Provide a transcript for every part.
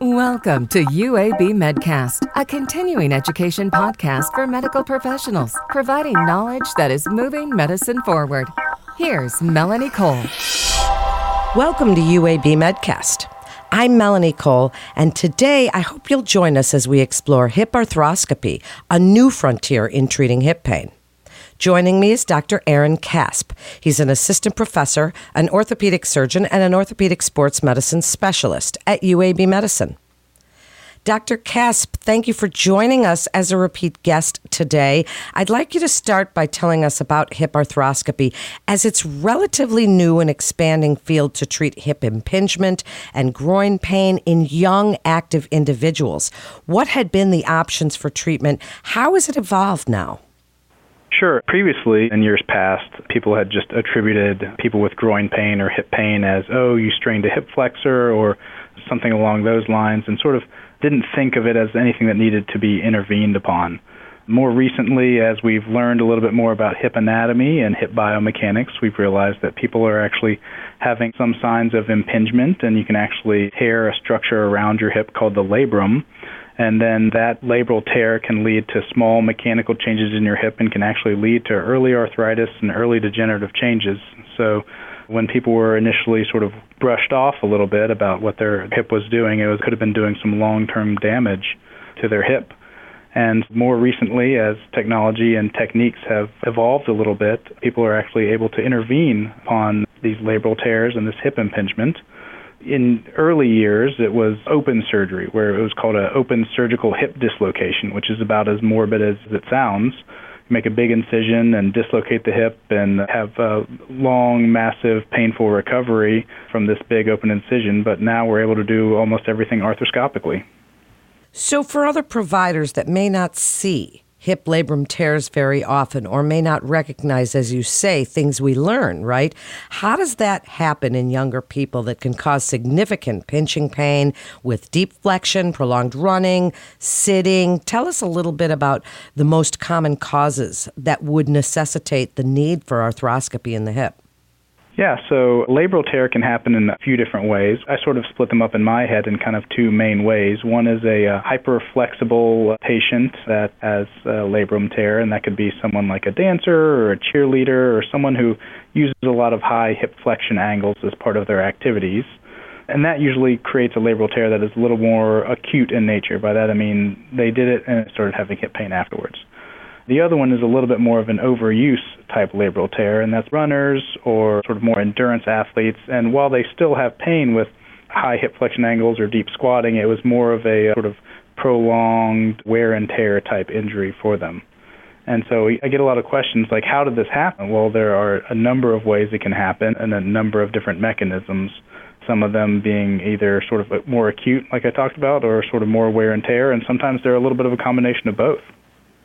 Welcome to UAB Medcast, a continuing education podcast for medical professionals, providing knowledge that is moving medicine forward. Here's Melanie Cole. Welcome to UAB Medcast. I'm Melanie Cole, and today I hope you'll join us as we explore hip arthroscopy, a new frontier in treating hip pain. Joining me is Dr. Aaron Casp. He's an assistant professor, an orthopedic surgeon, and an orthopedic sports medicine specialist at UAB Medicine. Dr. Casp, thank you for joining us as a repeat guest today. I'd like you to start by telling us about hip arthroscopy, as it's relatively new and expanding field to treat hip impingement and groin pain in young active individuals. What had been the options for treatment? How has it evolved now? Sure. Previously, in years past, people had just attributed people with groin pain or hip pain as, oh, you strained a hip flexor or something along those lines, and sort of didn't think of it as anything that needed to be intervened upon. More recently, as we've learned a little bit more about hip anatomy and hip biomechanics, we've realized that people are actually having some signs of impingement, and you can actually tear a structure around your hip called the labrum and then that labral tear can lead to small mechanical changes in your hip and can actually lead to early arthritis and early degenerative changes. So when people were initially sort of brushed off a little bit about what their hip was doing, it was, could have been doing some long-term damage to their hip. And more recently, as technology and techniques have evolved a little bit, people are actually able to intervene upon these labral tears and this hip impingement in early years, it was open surgery, where it was called an open surgical hip dislocation, which is about as morbid as it sounds. Make a big incision and dislocate the hip and have a long, massive, painful recovery from this big open incision. But now we're able to do almost everything arthroscopically. So, for other providers that may not see hip labrum tears very often or may not recognize, as you say, things we learn, right? How does that happen in younger people that can cause significant pinching pain with deep flexion, prolonged running, sitting? Tell us a little bit about the most common causes that would necessitate the need for arthroscopy in the hip. Yeah, so labral tear can happen in a few different ways. I sort of split them up in my head in kind of two main ways. One is a uh, hyperflexible patient that has a labrum tear, and that could be someone like a dancer or a cheerleader or someone who uses a lot of high hip flexion angles as part of their activities. And that usually creates a labral tear that is a little more acute in nature. By that I mean they did it and started having hip pain afterwards. The other one is a little bit more of an overuse type labral tear, and that's runners or sort of more endurance athletes. And while they still have pain with high hip flexion angles or deep squatting, it was more of a uh, sort of prolonged wear and tear type injury for them. And so I get a lot of questions like, how did this happen? Well, there are a number of ways it can happen and a number of different mechanisms. Some of them being either sort of more acute, like I talked about, or sort of more wear and tear, and sometimes they're a little bit of a combination of both.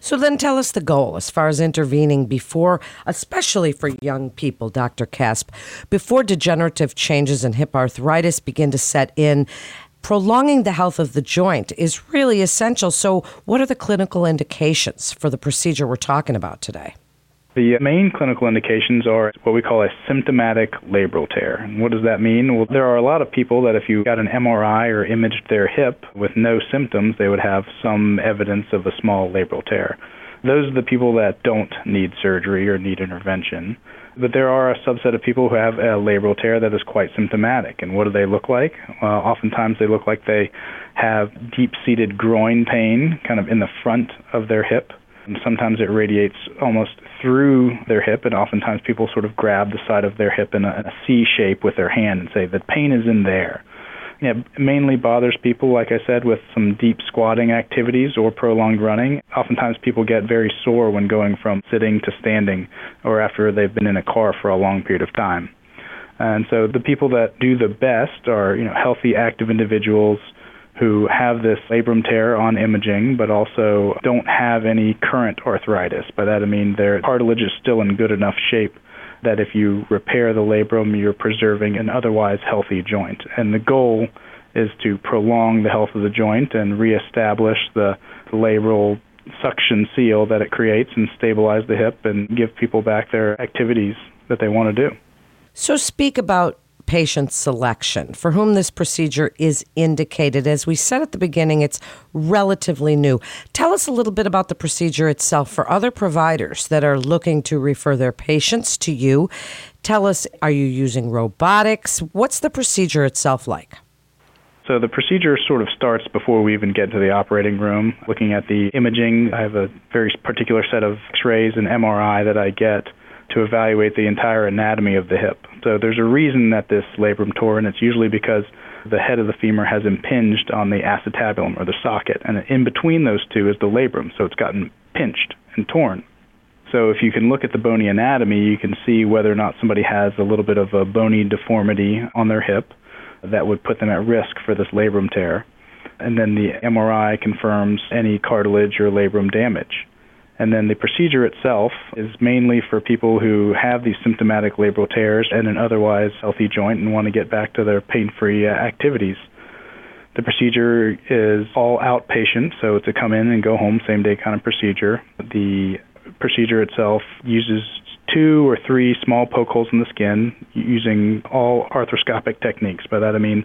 So then tell us the goal as far as intervening before, especially for young people, Dr. Casp, before degenerative changes in hip arthritis begin to set in. Prolonging the health of the joint is really essential. So, what are the clinical indications for the procedure we're talking about today? The main clinical indications are what we call a symptomatic labral tear. And what does that mean? Well, there are a lot of people that if you got an MRI or imaged their hip with no symptoms, they would have some evidence of a small labral tear. Those are the people that don't need surgery or need intervention. But there are a subset of people who have a labral tear that is quite symptomatic. And what do they look like? Well, oftentimes they look like they have deep seated groin pain kind of in the front of their hip. And sometimes it radiates almost through their hip, and oftentimes people sort of grab the side of their hip in a, in a C shape with their hand and say the pain is in there. It mainly bothers people, like I said, with some deep squatting activities or prolonged running. Oftentimes people get very sore when going from sitting to standing or after they've been in a car for a long period of time. And so the people that do the best are, you know, healthy, active individuals who have this labrum tear on imaging, but also don't have any current arthritis. By that I mean their cartilage is still in good enough shape that if you repair the labrum, you're preserving an otherwise healthy joint. And the goal is to prolong the health of the joint and reestablish the labral suction seal that it creates and stabilize the hip and give people back their activities that they want to do. So, speak about patient selection for whom this procedure is indicated. As we said at the beginning, it's relatively new. Tell us a little bit about the procedure itself for other providers that are looking to refer their patients to you. Tell us, are you using robotics? What's the procedure itself like? So the procedure sort of starts before we even get to the operating room, looking at the imaging. I have a very particular set of x-rays and MRI that I get to evaluate the entire anatomy of the hip. So there's a reason that this labrum tore, and it's usually because the head of the femur has impinged on the acetabulum or the socket, and in between those two is the labrum, so it's gotten pinched and torn. So if you can look at the bony anatomy, you can see whether or not somebody has a little bit of a bony deformity on their hip that would put them at risk for this labrum tear. And then the MRI confirms any cartilage or labrum damage. And then the procedure itself is mainly for people who have these symptomatic labral tears and an otherwise healthy joint and want to get back to their pain free uh, activities. The procedure is all outpatient, so it's a come in and go home same day kind of procedure. The procedure itself uses two or three small poke holes in the skin using all arthroscopic techniques. By that I mean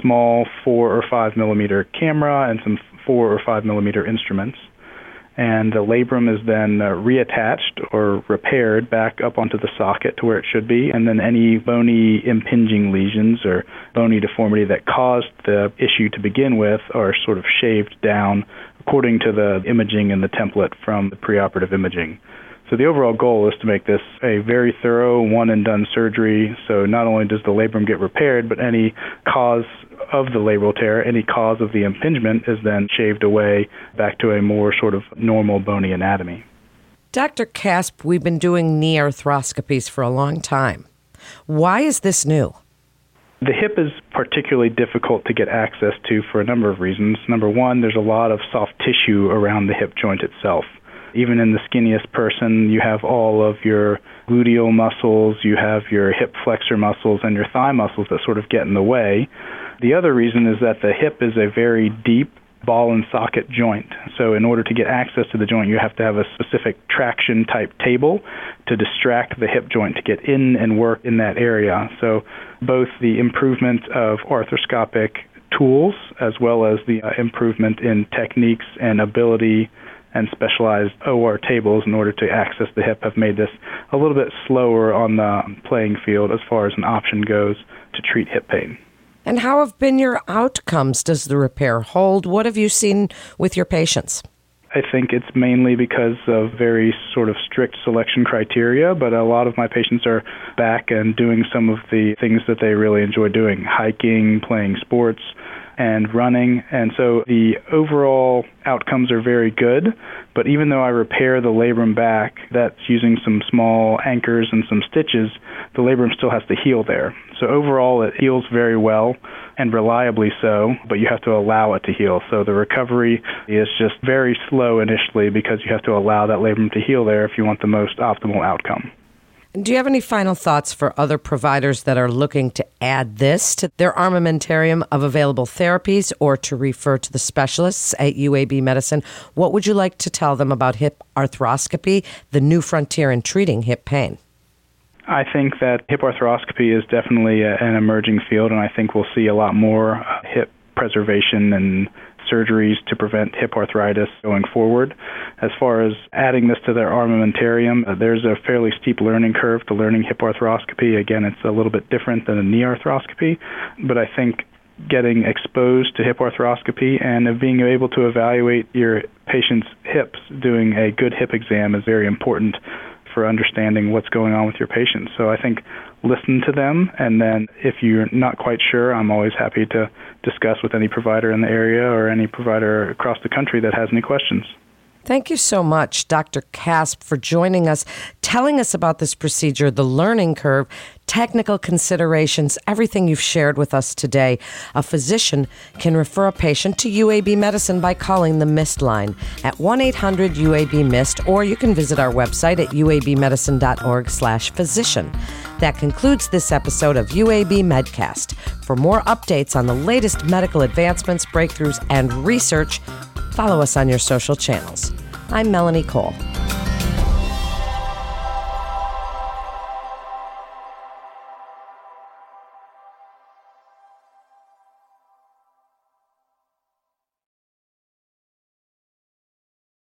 small four or five millimeter camera and some four or five millimeter instruments. And the labrum is then uh, reattached or repaired back up onto the socket to where it should be. And then any bony impinging lesions or bony deformity that caused the issue to begin with are sort of shaved down according to the imaging and the template from the preoperative imaging. So the overall goal is to make this a very thorough one and done surgery. So not only does the labrum get repaired, but any cause of the labral tear, any cause of the impingement is then shaved away back to a more sort of normal bony anatomy. Dr. Casp, we've been doing knee arthroscopies for a long time. Why is this new? The hip is particularly difficult to get access to for a number of reasons. Number one, there's a lot of soft tissue around the hip joint itself even in the skinniest person, you have all of your gluteal muscles, you have your hip flexor muscles, and your thigh muscles that sort of get in the way. The other reason is that the hip is a very deep ball and socket joint. So, in order to get access to the joint, you have to have a specific traction type table to distract the hip joint to get in and work in that area. So, both the improvement of arthroscopic tools as well as the uh, improvement in techniques and ability and specialized OR tables in order to access the hip have made this a little bit slower on the playing field as far as an option goes to treat hip pain. And how have been your outcomes? Does the repair hold? What have you seen with your patients? I think it's mainly because of very sort of strict selection criteria, but a lot of my patients are back and doing some of the things that they really enjoy doing hiking, playing sports, and running. And so the overall outcomes are very good. But even though I repair the labrum back, that's using some small anchors and some stitches, the labrum still has to heal there. So overall, it heals very well and reliably so, but you have to allow it to heal. So the recovery is just very slow initially because you have to allow that labrum to heal there if you want the most optimal outcome. Do you have any final thoughts for other providers that are looking to add this to their armamentarium of available therapies or to refer to the specialists at UAB Medicine? What would you like to tell them about hip arthroscopy, the new frontier in treating hip pain? I think that hip arthroscopy is definitely a, an emerging field, and I think we'll see a lot more uh, hip preservation and surgeries to prevent hip arthritis going forward. As far as adding this to their armamentarium, uh, there's a fairly steep learning curve to learning hip arthroscopy. Again, it's a little bit different than a knee arthroscopy, but I think getting exposed to hip arthroscopy and being able to evaluate your patient's hips doing a good hip exam is very important for understanding what's going on with your patient. So I think listen to them, and then if you're not quite sure, I'm always happy to discuss with any provider in the area or any provider across the country that has any questions. Thank you so much, Dr. Casp, for joining us, telling us about this procedure, the learning curve, technical considerations, everything you've shared with us today. A physician can refer a patient to UAB Medicine by calling the MIST line at 1-800-UAB-MIST, or you can visit our website at uabmedicine.org slash physician. That concludes this episode of UAB Medcast. For more updates on the latest medical advancements, breakthroughs, and research, follow us on your social channels. I'm Melanie Cole.